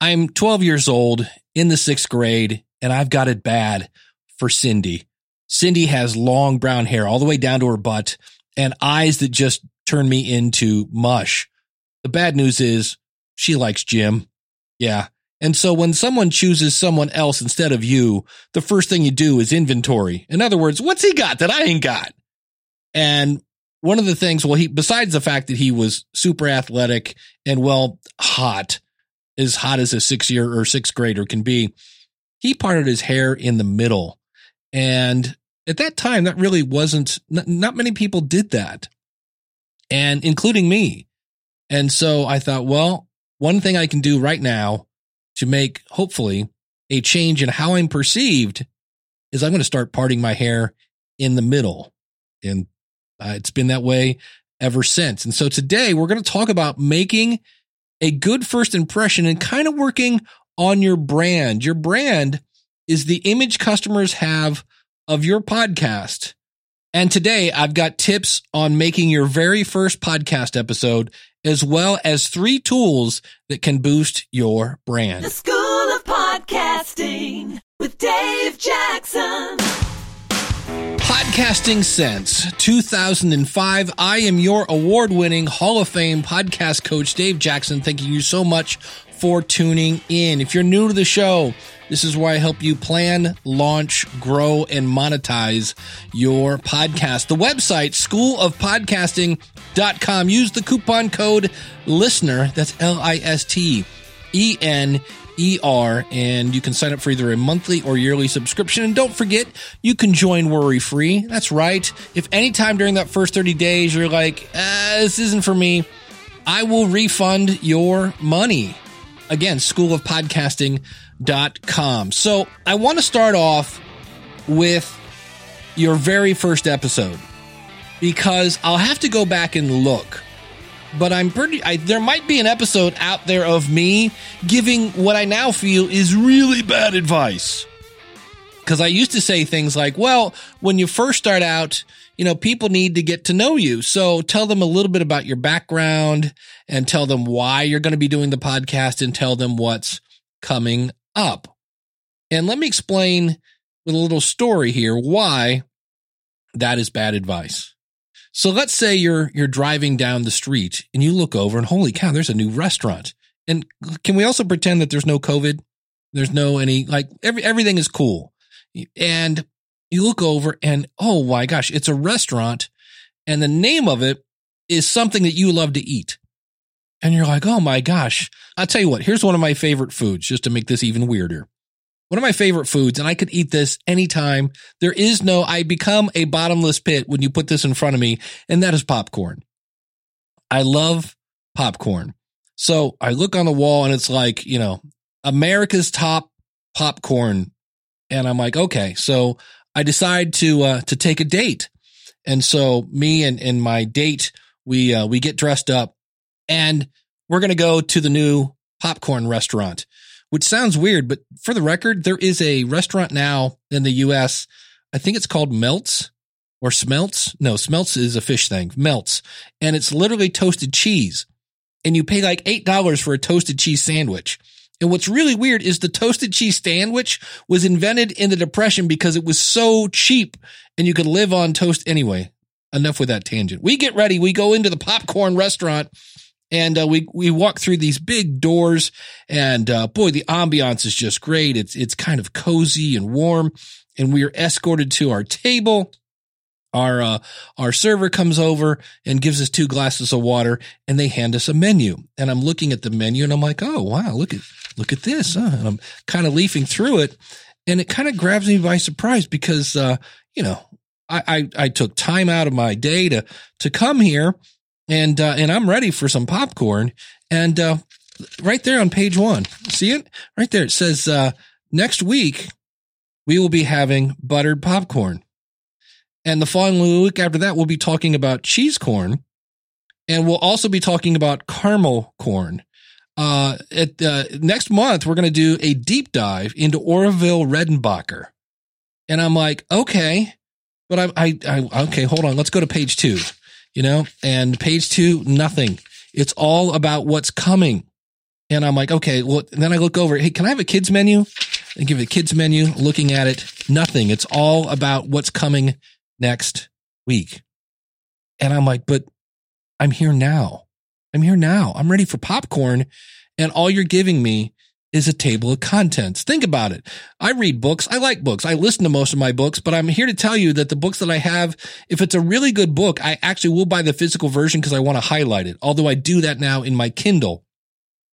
I'm 12 years old in the sixth grade and I've got it bad for Cindy. Cindy has long brown hair all the way down to her butt and eyes that just turn me into mush. The bad news is she likes Jim. Yeah. And so when someone chooses someone else instead of you, the first thing you do is inventory. In other words, what's he got that I ain't got? And one of the things, well, he, besides the fact that he was super athletic and well, hot, as hot as a six year or sixth grader can be, he parted his hair in the middle. And at that time, that really wasn't, not, not many people did that. And including me. And so I thought, well, one thing I can do right now to make hopefully a change in how I'm perceived is I'm going to start parting my hair in the middle. And uh, it's been that way ever since. And so today we're going to talk about making a good first impression and kind of working on your brand. Your brand is the image customers have of your podcast. And today I've got tips on making your very first podcast episode, as well as three tools that can boost your brand. The School of Podcasting with Dave Jackson. Podcasting since 2005. I am your award winning Hall of Fame podcast coach, Dave Jackson. Thank you so much for tuning in. If you're new to the show, this is where I help you plan, launch, grow, and monetize your podcast. The website, schoolofpodcasting.com. Use the coupon code LISTENER. That's L I S T E N ER, and you can sign up for either a monthly or yearly subscription. And don't forget, you can join worry free. That's right. If anytime during that first 30 days you're like, uh, this isn't for me, I will refund your money. Again, schoolofpodcasting.com. So I want to start off with your very first episode because I'll have to go back and look but I'm pretty. I, there might be an episode out there of me giving what I now feel is really bad advice. Because I used to say things like, well, when you first start out, you know, people need to get to know you. So tell them a little bit about your background and tell them why you're going to be doing the podcast and tell them what's coming up. And let me explain with a little story here why that is bad advice. So let's say you're you're driving down the street and you look over and holy cow, there's a new restaurant. And can we also pretend that there's no COVID? There's no any like every everything is cool. And you look over and oh my gosh, it's a restaurant and the name of it is something that you love to eat. And you're like, "Oh my gosh. I'll tell you what, here's one of my favorite foods just to make this even weirder one of my favorite foods, and I could eat this anytime. There is no, I become a bottomless pit when you put this in front of me, and that is popcorn. I love popcorn. So I look on the wall and it's like, you know, America's top popcorn. And I'm like, okay. So I decide to, uh, to take a date. And so me and, and my date, we, uh, we get dressed up and we're going to go to the new popcorn restaurant which sounds weird, but for the record, there is a restaurant now in the US. I think it's called Melts or Smelts. No, Smelts is a fish thing. Melts. And it's literally toasted cheese. And you pay like $8 for a toasted cheese sandwich. And what's really weird is the toasted cheese sandwich was invented in the depression because it was so cheap and you could live on toast anyway. Enough with that tangent. We get ready. We go into the popcorn restaurant and uh, we we walk through these big doors, and uh, boy, the ambiance is just great. It's it's kind of cozy and warm, and we are escorted to our table. Our uh, our server comes over and gives us two glasses of water, and they hand us a menu. And I'm looking at the menu, and I'm like, oh wow, look at look at this. Huh? And I'm kind of leafing through it, and it kind of grabs me by surprise because uh, you know I, I I took time out of my day to to come here and uh, and I'm ready for some popcorn. And uh, right there on page one, see it? Right there. It says uh, next week we will be having buttered popcorn, and the following week after that we'll be talking about cheese corn, and we'll also be talking about caramel corn. Uh, at uh, next month we're going to do a deep dive into Orville Redenbacher, and I'm like, okay, but I, I, I okay, hold on, let's go to page two you know, and page two, nothing. It's all about what's coming. And I'm like, okay, well, then I look over, hey, can I have a kids menu? And give it a kids menu, looking at it, nothing. It's all about what's coming next week. And I'm like, but I'm here now. I'm here now. I'm ready for popcorn. And all you're giving me is a table of contents. Think about it. I read books. I like books. I listen to most of my books, but I'm here to tell you that the books that I have, if it's a really good book, I actually will buy the physical version because I want to highlight it. Although I do that now in my Kindle.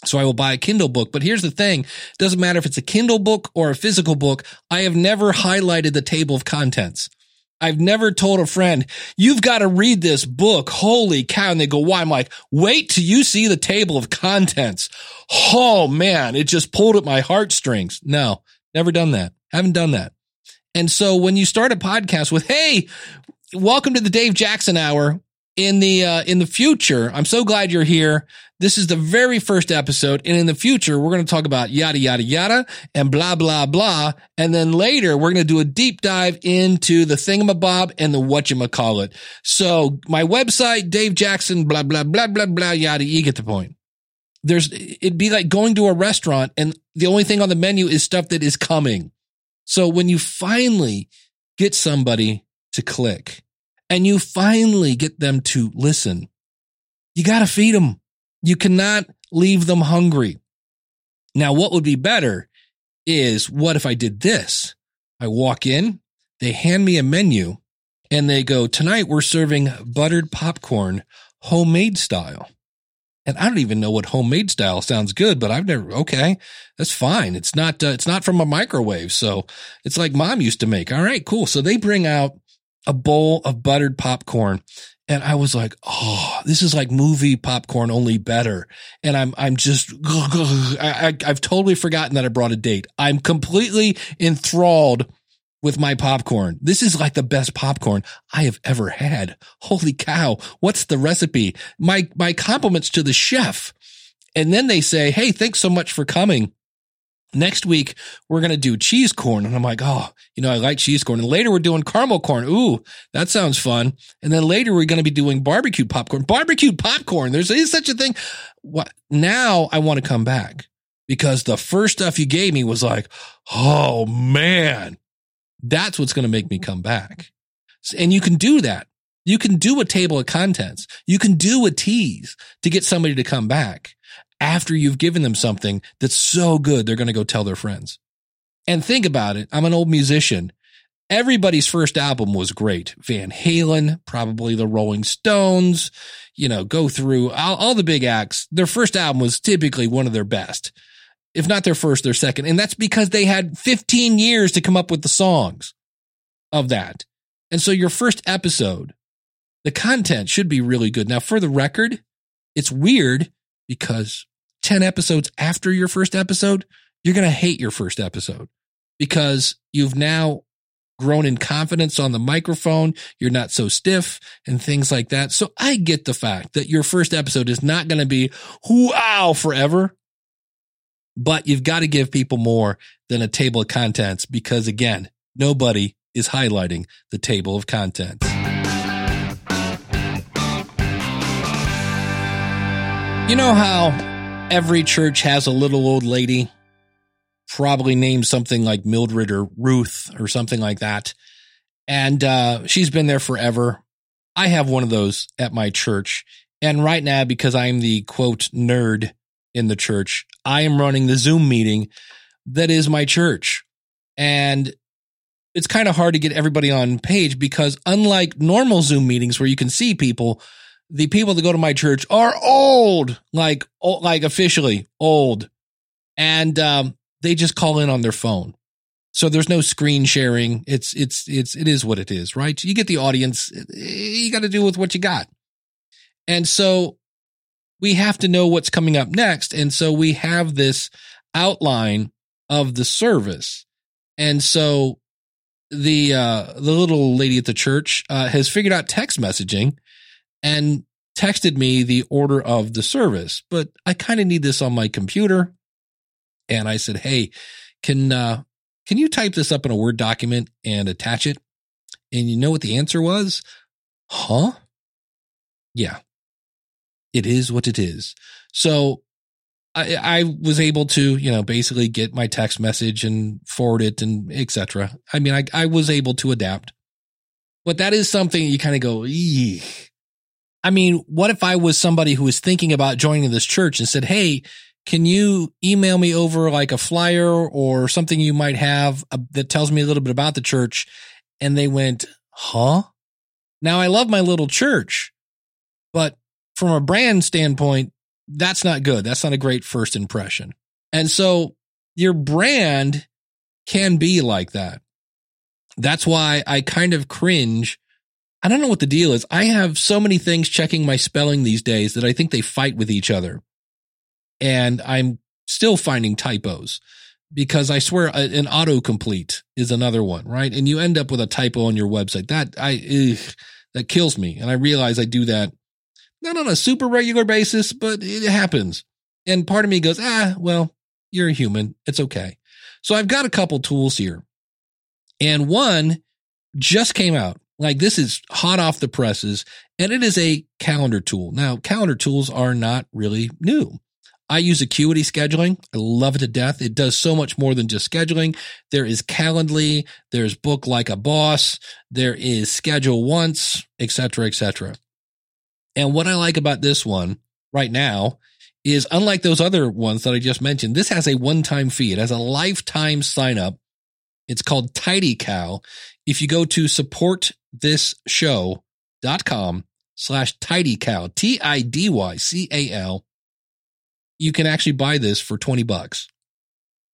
So I will buy a Kindle book. But here's the thing. It doesn't matter if it's a Kindle book or a physical book. I have never highlighted the table of contents. I've never told a friend, you've got to read this book. Holy cow. And they go, why? I'm like, wait till you see the table of contents. Oh man, it just pulled at my heartstrings. No, never done that. Haven't done that. And so when you start a podcast with, Hey, welcome to the Dave Jackson hour in the, uh, in the future, I'm so glad you're here. This is the very first episode. And in the future, we're going to talk about yada, yada, yada and blah, blah, blah. And then later, we're going to do a deep dive into the thingamabob and the whatchamacallit. So my website, Dave Jackson, blah, blah, blah, blah, blah, yada. You get the point. There's, it'd be like going to a restaurant and the only thing on the menu is stuff that is coming. So when you finally get somebody to click and you finally get them to listen, you got to feed them. You cannot leave them hungry. Now, what would be better is what if I did this? I walk in, they hand me a menu and they go, tonight we're serving buttered popcorn, homemade style. And I don't even know what homemade style sounds good, but I've never, okay, that's fine. It's not, uh, it's not from a microwave. So it's like mom used to make. All right, cool. So they bring out a bowl of buttered popcorn and I was like, oh, this is like movie popcorn, only better. And I'm, I'm just, I, I've totally forgotten that I brought a date. I'm completely enthralled with my popcorn. This is like the best popcorn I have ever had. Holy cow. What's the recipe? My, my compliments to the chef. And then they say, Hey, thanks so much for coming next week we're going to do cheese corn. And I'm like, oh, you know, I like cheese corn. And later we're doing caramel corn. Ooh, that sounds fun. And then later we're going to be doing barbecue popcorn. Barbecue popcorn. There's is such a thing. What now I want to come back because the first stuff you gave me was like, oh man, that's what's going to make me come back. And you can do that. You can do a table of contents. You can do a tease to get somebody to come back after you've given them something that's so good, they're going to go tell their friends. And think about it. I'm an old musician. Everybody's first album was great. Van Halen, probably the Rolling Stones, you know, go through all, all the big acts. Their first album was typically one of their best, if not their first, their second. And that's because they had 15 years to come up with the songs of that. And so your first episode, the content should be really good. Now, for the record, it's weird because 10 episodes after your first episode, you're going to hate your first episode because you've now grown in confidence on the microphone. You're not so stiff and things like that. So I get the fact that your first episode is not going to be wow forever, but you've got to give people more than a table of contents because again, nobody is highlighting the table of contents. You know how every church has a little old lady, probably named something like Mildred or Ruth or something like that. And uh, she's been there forever. I have one of those at my church. And right now, because I'm the quote nerd in the church, I am running the Zoom meeting that is my church. And it's kind of hard to get everybody on page because unlike normal Zoom meetings where you can see people, the people that go to my church are old, like like officially old, and um, they just call in on their phone. So there's no screen sharing. It's it's it's it is what it is, right? You get the audience. You got to do with what you got, and so we have to know what's coming up next, and so we have this outline of the service, and so the uh the little lady at the church uh, has figured out text messaging and texted me the order of the service, but I kind of need this on my computer. And I said, Hey, can, uh, can you type this up in a Word document and attach it? And you know what the answer was? Huh? Yeah. It is what it is. So I, I was able to, you know, basically get my text message and forward it and etc. I mean, I, I was able to adapt, but that is something you kind of go, Eek. I mean, what if I was somebody who was thinking about joining this church and said, Hey, can you email me over like a flyer or something you might have uh, that tells me a little bit about the church? And they went, huh? Now I love my little church, but from a brand standpoint, that's not good. That's not a great first impression. And so your brand can be like that. That's why I kind of cringe. I don't know what the deal is. I have so many things checking my spelling these days that I think they fight with each other. And I'm still finding typos because I swear an autocomplete is another one, right? And you end up with a typo on your website. That I ugh, that kills me. And I realize I do that not on a super regular basis, but it happens. And part of me goes, ah, well, you're a human. It's okay. So I've got a couple tools here. And one just came out. Like this is hot off the presses and it is a calendar tool. Now, calendar tools are not really new. I use Acuity scheduling. I love it to death. It does so much more than just scheduling. There is Calendly, there's Book Like a Boss, there is Schedule Once, etc., etc. And what I like about this one right now is unlike those other ones that I just mentioned, this has a one-time fee. It has a lifetime sign up. It's called Tidy Cal. If you go to supportthisShow.com slash Tidy Cal, T-I-D-Y-C-A-L, you can actually buy this for 20 bucks.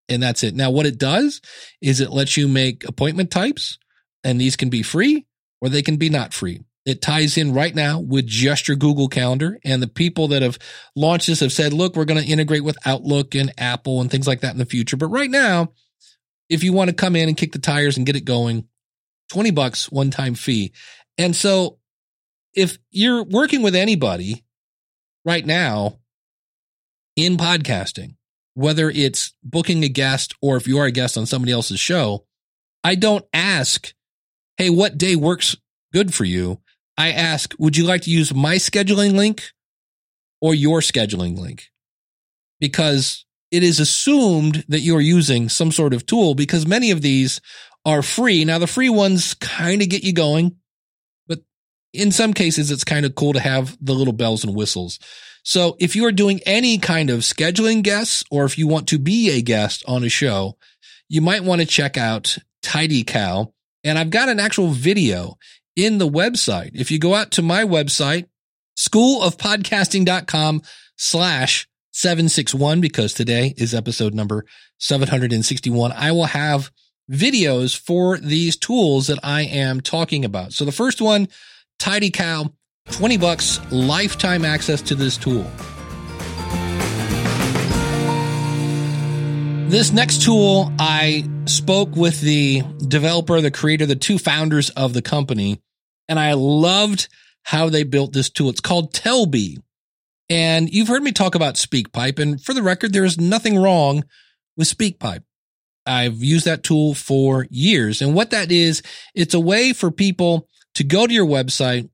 And that's it. Now, what it does is it lets you make appointment types and these can be free or they can be not free. It ties in right now with just your Google Calendar. And the people that have launched this have said, look, we're going to integrate with Outlook and Apple and things like that in the future. But right now, if you want to come in and kick the tires and get it going, 20 bucks one time fee. And so if you're working with anybody right now in podcasting, whether it's booking a guest or if you are a guest on somebody else's show, I don't ask, Hey, what day works good for you? I ask, would you like to use my scheduling link or your scheduling link? Because it is assumed that you're using some sort of tool because many of these are free. Now, the free ones kind of get you going, but in some cases, it's kind of cool to have the little bells and whistles. So if you are doing any kind of scheduling guests or if you want to be a guest on a show, you might want to check out Tidy Cal. And I've got an actual video in the website. If you go out to my website, schoolofpodcasting.com slash 761, because today is episode number 761, I will have videos for these tools that I am talking about. So the first one, Tidy Cal, 20 bucks, lifetime access to this tool. This next tool, I spoke with the developer, the creator, the two founders of the company, and I loved how they built this tool. It's called Telbee. And you've heard me talk about SpeakPipe. And for the record, there is nothing wrong with SpeakPipe. I've used that tool for years. And what that is, it's a way for people to go to your website,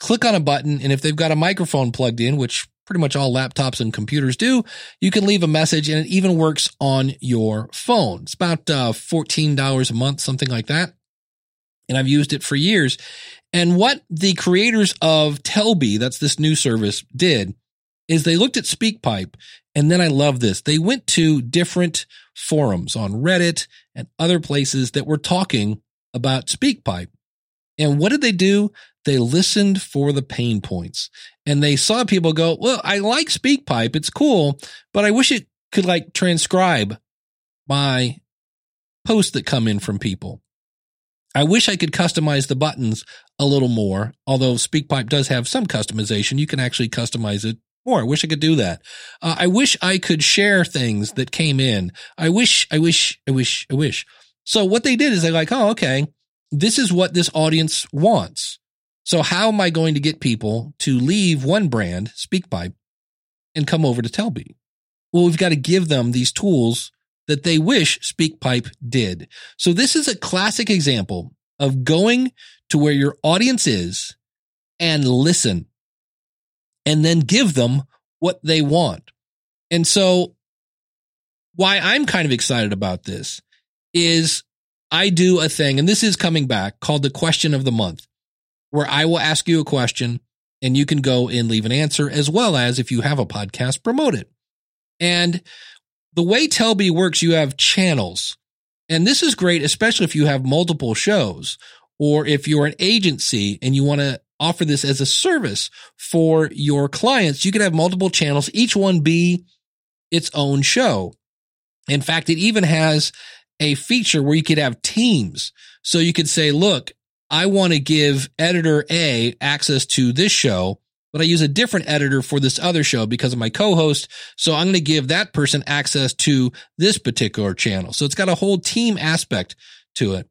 click on a button, and if they've got a microphone plugged in, which pretty much all laptops and computers do, you can leave a message and it even works on your phone. It's about uh, $14 a month, something like that. And I've used it for years. And what the creators of Telbee, that's this new service, did is they looked at SpeakPipe. And then I love this. They went to different forums on Reddit and other places that were talking about SpeakPipe. And what did they do? They listened for the pain points and they saw people go, well, I like SpeakPipe. It's cool, but I wish it could like transcribe my posts that come in from people. I wish I could customize the buttons a little more, although SpeakPipe does have some customization. You can actually customize it more. I wish I could do that. Uh, I wish I could share things that came in. I wish, I wish, I wish, I wish. So what they did is they're like, oh, okay, this is what this audience wants. So how am I going to get people to leave one brand, SpeakPipe, and come over to Telbee? Well, we've got to give them these tools that they wish SpeakPipe did. So this is a classic example of going to where your audience is and listen and then give them what they want. And so why I'm kind of excited about this is I do a thing, and this is coming back called the question of the month, where I will ask you a question and you can go and leave an answer, as well as if you have a podcast, promote it. And the way Telbee works, you have channels. And this is great, especially if you have multiple shows or if you're an agency and you want to offer this as a service for your clients. You can have multiple channels, each one be its own show. In fact, it even has a feature where you could have teams. So you could say, look, I want to give editor A access to this show, but I use a different editor for this other show because of my co-host. So I'm going to give that person access to this particular channel. So it's got a whole team aspect to it.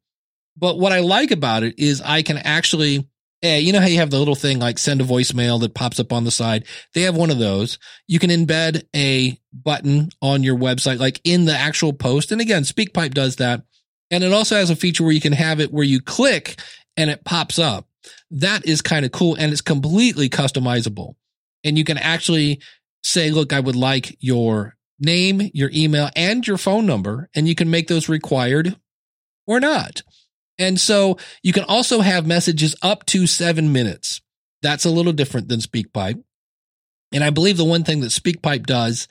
But what I like about it is I can actually Hey, you know how you have the little thing like send a voicemail that pops up on the side? They have one of those. You can embed a button on your website, like in the actual post. And again, SpeakPipe does that. And it also has a feature where you can have it where you click and it pops up. That is kind of cool. And it's completely customizable. And you can actually say, look, I would like your name, your email, and your phone number. And you can make those required or not. And so you can also have messages up to seven minutes. That's a little different than SpeakPipe. And I believe the one thing that SpeakPipe does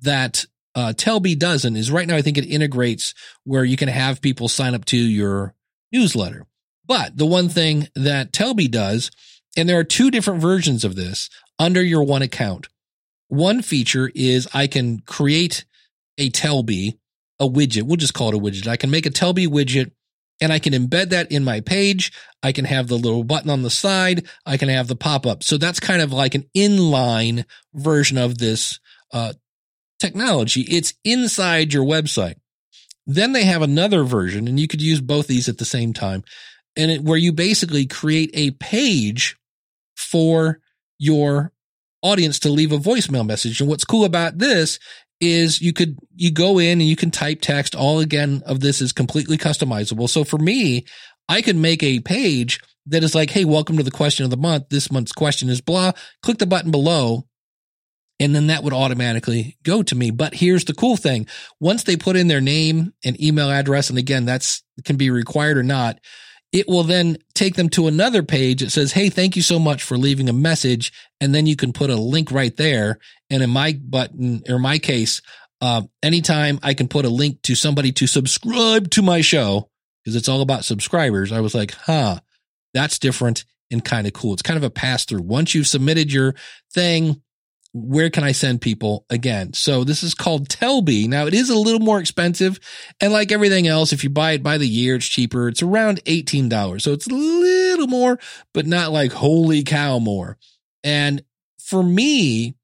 that uh, Telbee doesn't is right now, I think it integrates where you can have people sign up to your newsletter. But the one thing that Telbee does, and there are two different versions of this under your one account. One feature is I can create a Telbee, a widget. We'll just call it a widget. I can make a Telbee widget and I can embed that in my page. I can have the little button on the side. I can have the pop up. So that's kind of like an inline version of this uh, technology. It's inside your website. Then they have another version, and you could use both these at the same time, and it, where you basically create a page for your audience to leave a voicemail message. And what's cool about this is you could you go in and you can type text. All again of this is completely customizable. So for me i could make a page that is like hey welcome to the question of the month. This month's question is blah. Click the button below and then that would automatically go to me. But here's the cool thing. Once they put in their name and email address and again that's can be required or not it will then take them to another page that says, Hey, thank you so much for leaving a message. And then you can put a link right there. And in my button or my case, uh, anytime I can put a link to somebody to subscribe to my show, because it's all about subscribers, I was like, huh, that's different and kind of cool. It's kind of a pass through. Once you've submitted your thing, where can I send people again? So this is called Telbee. Now it is a little more expensive. And like everything else, if you buy it by the year, it's cheaper. It's around $18. So it's a little more, but not like holy cow more. And for me,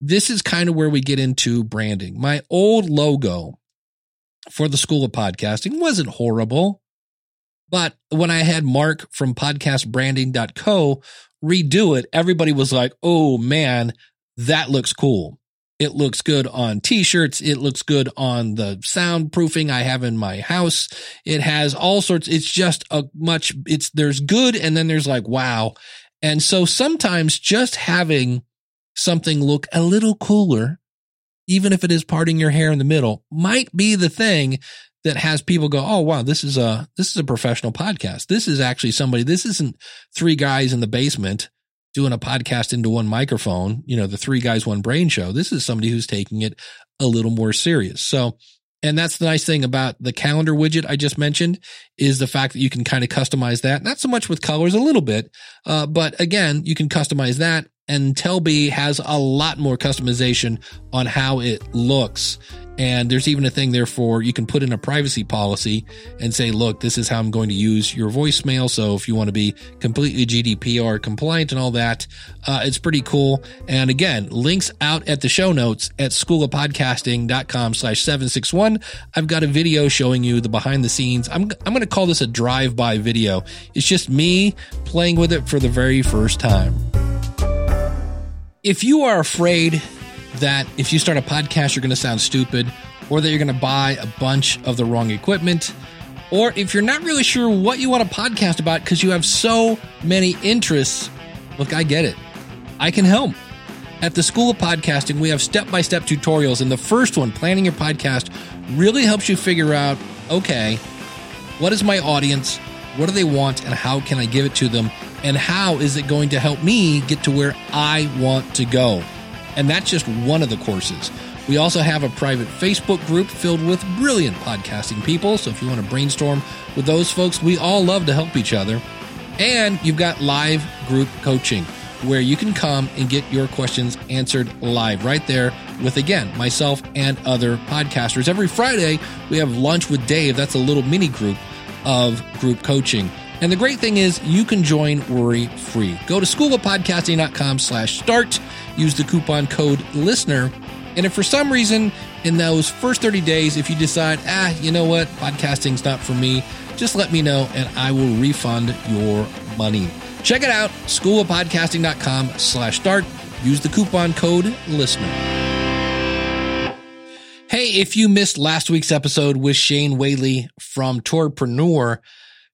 this is kind of where we get into branding. My old logo for the School of Podcasting wasn't horrible. But when I had Mark from podcastbranding.co redo it, everybody was like, oh man, that looks cool. It looks good on t-shirts. It looks good on the soundproofing I have in my house. It has all sorts. It's just a much, it's, there's good. And then there's like, wow. And so sometimes just having something look a little cooler, even if it is parting your hair in the middle might be the thing that has people go, Oh, wow, this is a, this is a professional podcast. This is actually somebody, this isn't three guys in the basement doing a podcast into one microphone, you know, the three guys, one brain show. This is somebody who's taking it a little more serious. So, and that's the nice thing about the calendar widget I just mentioned is the fact that you can kind of customize that. Not so much with colors, a little bit, uh, but again, you can customize that. And Telbee has a lot more customization on how it looks and there's even a thing there for you can put in a privacy policy and say, look, this is how I'm going to use your voicemail. So if you want to be completely GDPR compliant and all that, uh, it's pretty cool. And again, links out at the show notes at schoolofpodcasting.com slash 761. I've got a video showing you the behind the scenes. I'm, I'm going to call this a drive by video. It's just me playing with it for the very first time. If you are afraid that if you start a podcast, you're going to sound stupid, or that you're going to buy a bunch of the wrong equipment, or if you're not really sure what you want to podcast about because you have so many interests, look, I get it. I can help. At the School of Podcasting, we have step by step tutorials. And the first one, planning your podcast, really helps you figure out okay, what is my audience? What do they want? And how can I give it to them? And how is it going to help me get to where I want to go? And that's just one of the courses. We also have a private Facebook group filled with brilliant podcasting people. So if you want to brainstorm with those folks, we all love to help each other. And you've got live group coaching where you can come and get your questions answered live right there with, again, myself and other podcasters. Every Friday, we have lunch with Dave. That's a little mini group of group coaching. And the great thing is you can join worry free. Go to schoolofpodcasting.com slash start. Use the coupon code listener. And if for some reason in those first 30 days, if you decide, ah, you know what, podcasting's not for me, just let me know and I will refund your money. Check it out, schoolofpodcasting.com slash start. Use the coupon code listener. Hey, if you missed last week's episode with Shane Whaley from Tourpreneur,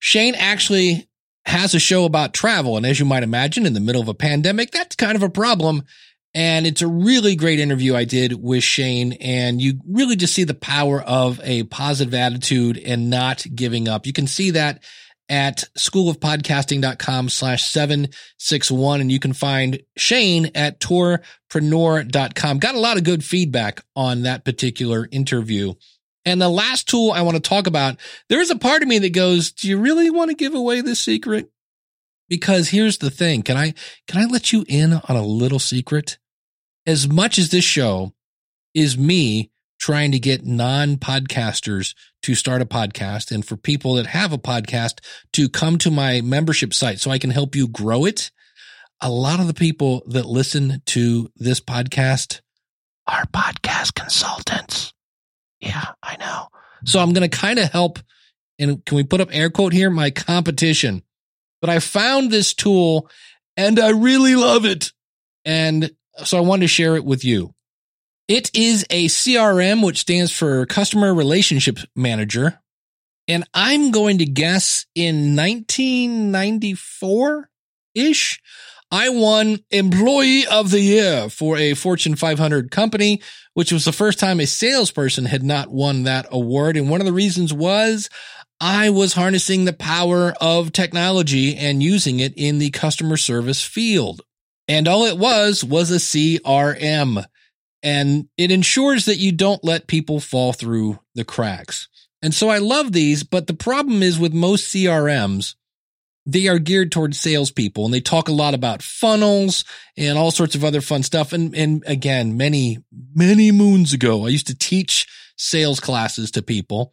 Shane actually has a show about travel. And as you might imagine, in the middle of a pandemic, that's kind of a problem. And it's a really great interview I did with Shane. And you really just see the power of a positive attitude and not giving up. You can see that at schoolofpodcasting.com slash 761. And you can find Shane at tourpreneur.com. Got a lot of good feedback on that particular interview. And the last tool I want to talk about, there is a part of me that goes, do you really want to give away this secret? Because here's the thing. Can I, can I let you in on a little secret? As much as this show is me trying to get non podcasters to start a podcast and for people that have a podcast to come to my membership site so I can help you grow it. A lot of the people that listen to this podcast are podcast consultants. Yeah, I know. So I'm going to kind of help. And can we put up air quote here? My competition. But I found this tool and I really love it. And so I wanted to share it with you. It is a CRM, which stands for Customer Relationship Manager. And I'm going to guess in 1994 ish, I won Employee of the Year for a Fortune 500 company, which was the first time a salesperson had not won that award. And one of the reasons was I was harnessing the power of technology and using it in the customer service field. And all it was was a CRM and it ensures that you don't let people fall through the cracks. And so I love these, but the problem is with most CRMs, they are geared towards salespeople and they talk a lot about funnels and all sorts of other fun stuff. And, and again, many, many moons ago, I used to teach sales classes to people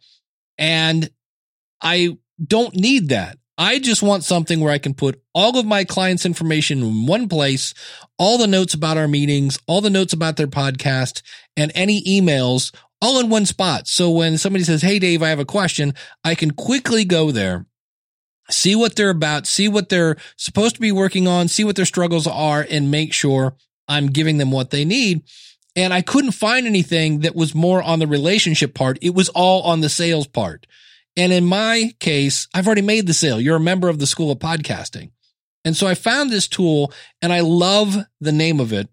and I don't need that. I just want something where I can put all of my clients' information in one place, all the notes about our meetings, all the notes about their podcast, and any emails all in one spot. So when somebody says, Hey, Dave, I have a question, I can quickly go there, see what they're about, see what they're supposed to be working on, see what their struggles are, and make sure I'm giving them what they need. And I couldn't find anything that was more on the relationship part. It was all on the sales part. And in my case, I've already made the sale. You're a member of the School of Podcasting. And so I found this tool and I love the name of it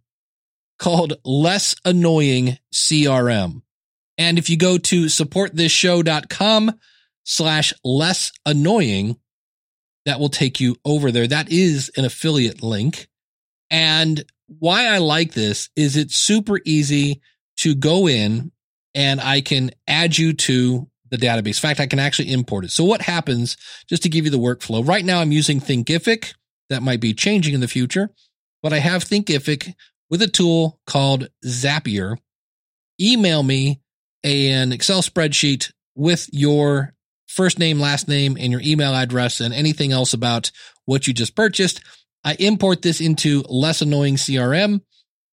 called Less Annoying CRM. And if you go to supportthisShow.com slash less annoying, that will take you over there. That is an affiliate link. And why I like this is it's super easy to go in and I can add you to the database. In fact, I can actually import it. So what happens, just to give you the workflow, right now I'm using Thinkific. That might be changing in the future, but I have Thinkific with a tool called Zapier. Email me an Excel spreadsheet with your first name, last name, and your email address and anything else about what you just purchased. I import this into less annoying CRM.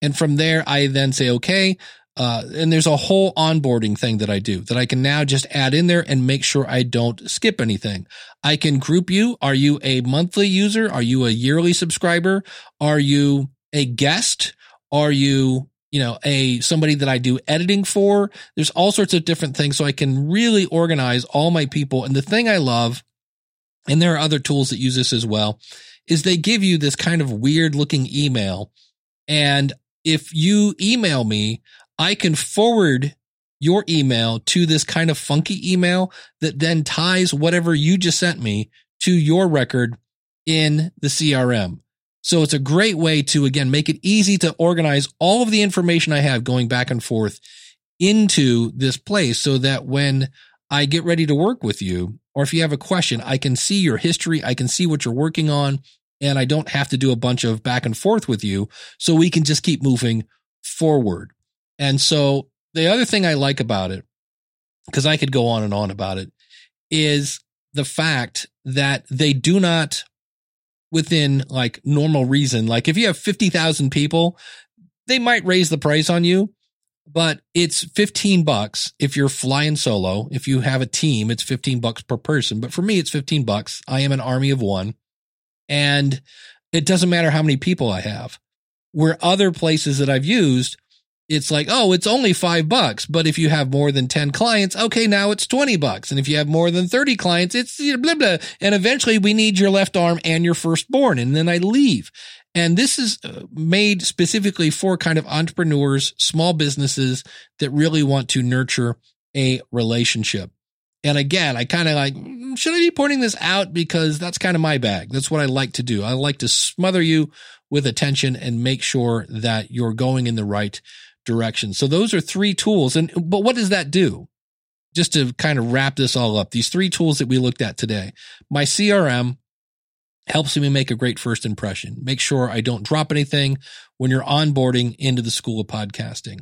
And from there, I then say, okay, uh, and there's a whole onboarding thing that I do that I can now just add in there and make sure I don't skip anything. I can group you. Are you a monthly user? Are you a yearly subscriber? Are you a guest? Are you, you know, a somebody that I do editing for? There's all sorts of different things. So I can really organize all my people. And the thing I love, and there are other tools that use this as well, is they give you this kind of weird looking email. And if you email me, I can forward your email to this kind of funky email that then ties whatever you just sent me to your record in the CRM. So it's a great way to, again, make it easy to organize all of the information I have going back and forth into this place so that when I get ready to work with you, or if you have a question, I can see your history. I can see what you're working on and I don't have to do a bunch of back and forth with you. So we can just keep moving forward. And so the other thing I like about it, because I could go on and on about it, is the fact that they do not within like normal reason. Like if you have 50,000 people, they might raise the price on you, but it's 15 bucks if you're flying solo. If you have a team, it's 15 bucks per person. But for me, it's 15 bucks. I am an army of one and it doesn't matter how many people I have. Where other places that I've used, it's like, oh, it's only five bucks. But if you have more than 10 clients, okay, now it's 20 bucks. And if you have more than 30 clients, it's blah, blah. And eventually we need your left arm and your firstborn. And then I leave. And this is uh, made specifically for kind of entrepreneurs, small businesses that really want to nurture a relationship. And again, I kind of like, mm, should I be pointing this out? Because that's kind of my bag. That's what I like to do. I like to smother you with attention and make sure that you're going in the right direction. So those are three tools. And, but what does that do? Just to kind of wrap this all up, these three tools that we looked at today, my CRM helps me make a great first impression. Make sure I don't drop anything when you're onboarding into the school of podcasting.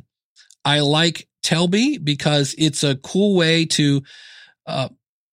I like Telbee because it's a cool way to uh,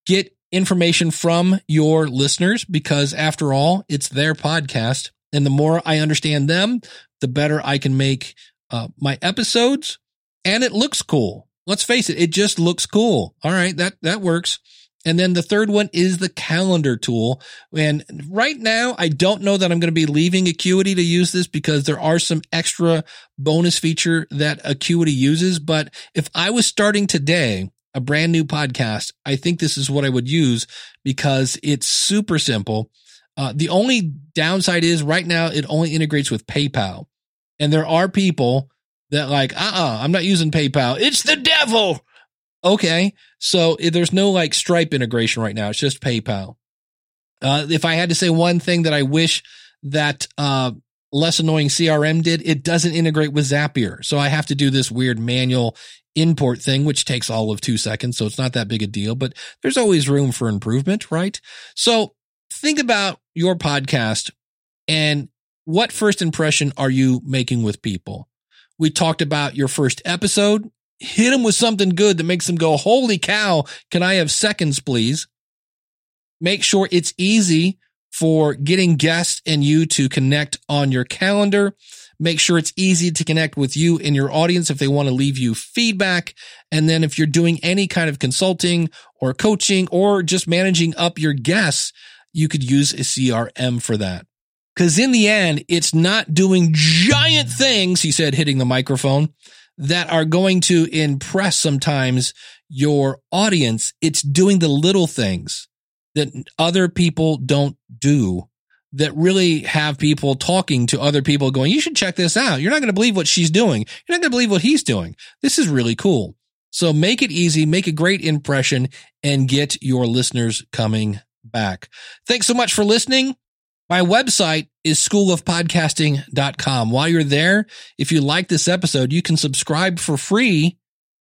get information from your listeners because after all, it's their podcast. And the more I understand them, the better I can make uh, my episodes and it looks cool. Let's face it. It just looks cool. All right. That, that works. And then the third one is the calendar tool. And right now, I don't know that I'm going to be leaving Acuity to use this because there are some extra bonus feature that Acuity uses. But if I was starting today, a brand new podcast, I think this is what I would use because it's super simple. Uh, the only downside is right now it only integrates with PayPal. And there are people that like, uh uh-uh, uh, i am not using PayPal. It's the devil. Okay. So there's no like Stripe integration right now. It's just PayPal. Uh, if I had to say one thing that I wish that, uh, less annoying CRM did, it doesn't integrate with Zapier. So I have to do this weird manual import thing, which takes all of two seconds. So it's not that big a deal, but there's always room for improvement, right? So think about your podcast and what first impression are you making with people? We talked about your first episode. Hit them with something good that makes them go, holy cow. Can I have seconds, please? Make sure it's easy for getting guests and you to connect on your calendar. Make sure it's easy to connect with you and your audience if they want to leave you feedback. And then if you're doing any kind of consulting or coaching or just managing up your guests, you could use a CRM for that. Cause in the end, it's not doing giant things, he said, hitting the microphone that are going to impress sometimes your audience. It's doing the little things that other people don't do that really have people talking to other people going, you should check this out. You're not going to believe what she's doing. You're not going to believe what he's doing. This is really cool. So make it easy, make a great impression and get your listeners coming back. Thanks so much for listening. My website is schoolofpodcasting.com. While you're there, if you like this episode, you can subscribe for free.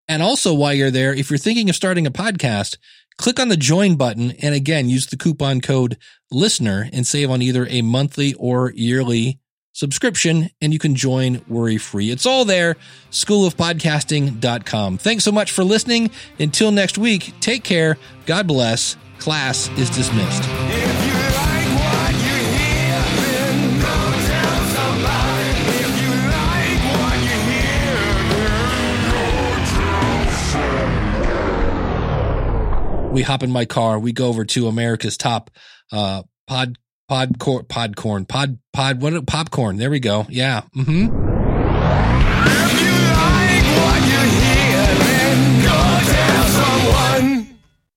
And also while you're there, if you're thinking of starting a podcast, Click on the join button and again, use the coupon code listener and save on either a monthly or yearly subscription and you can join worry free. It's all there, schoolofpodcasting.com. Thanks so much for listening. Until next week, take care. God bless. Class is dismissed. We hop in my car, we go over to America's top uh pod pod cor- podcorn pod pod what popcorn. There we go. Yeah. Mm-hmm.